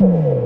you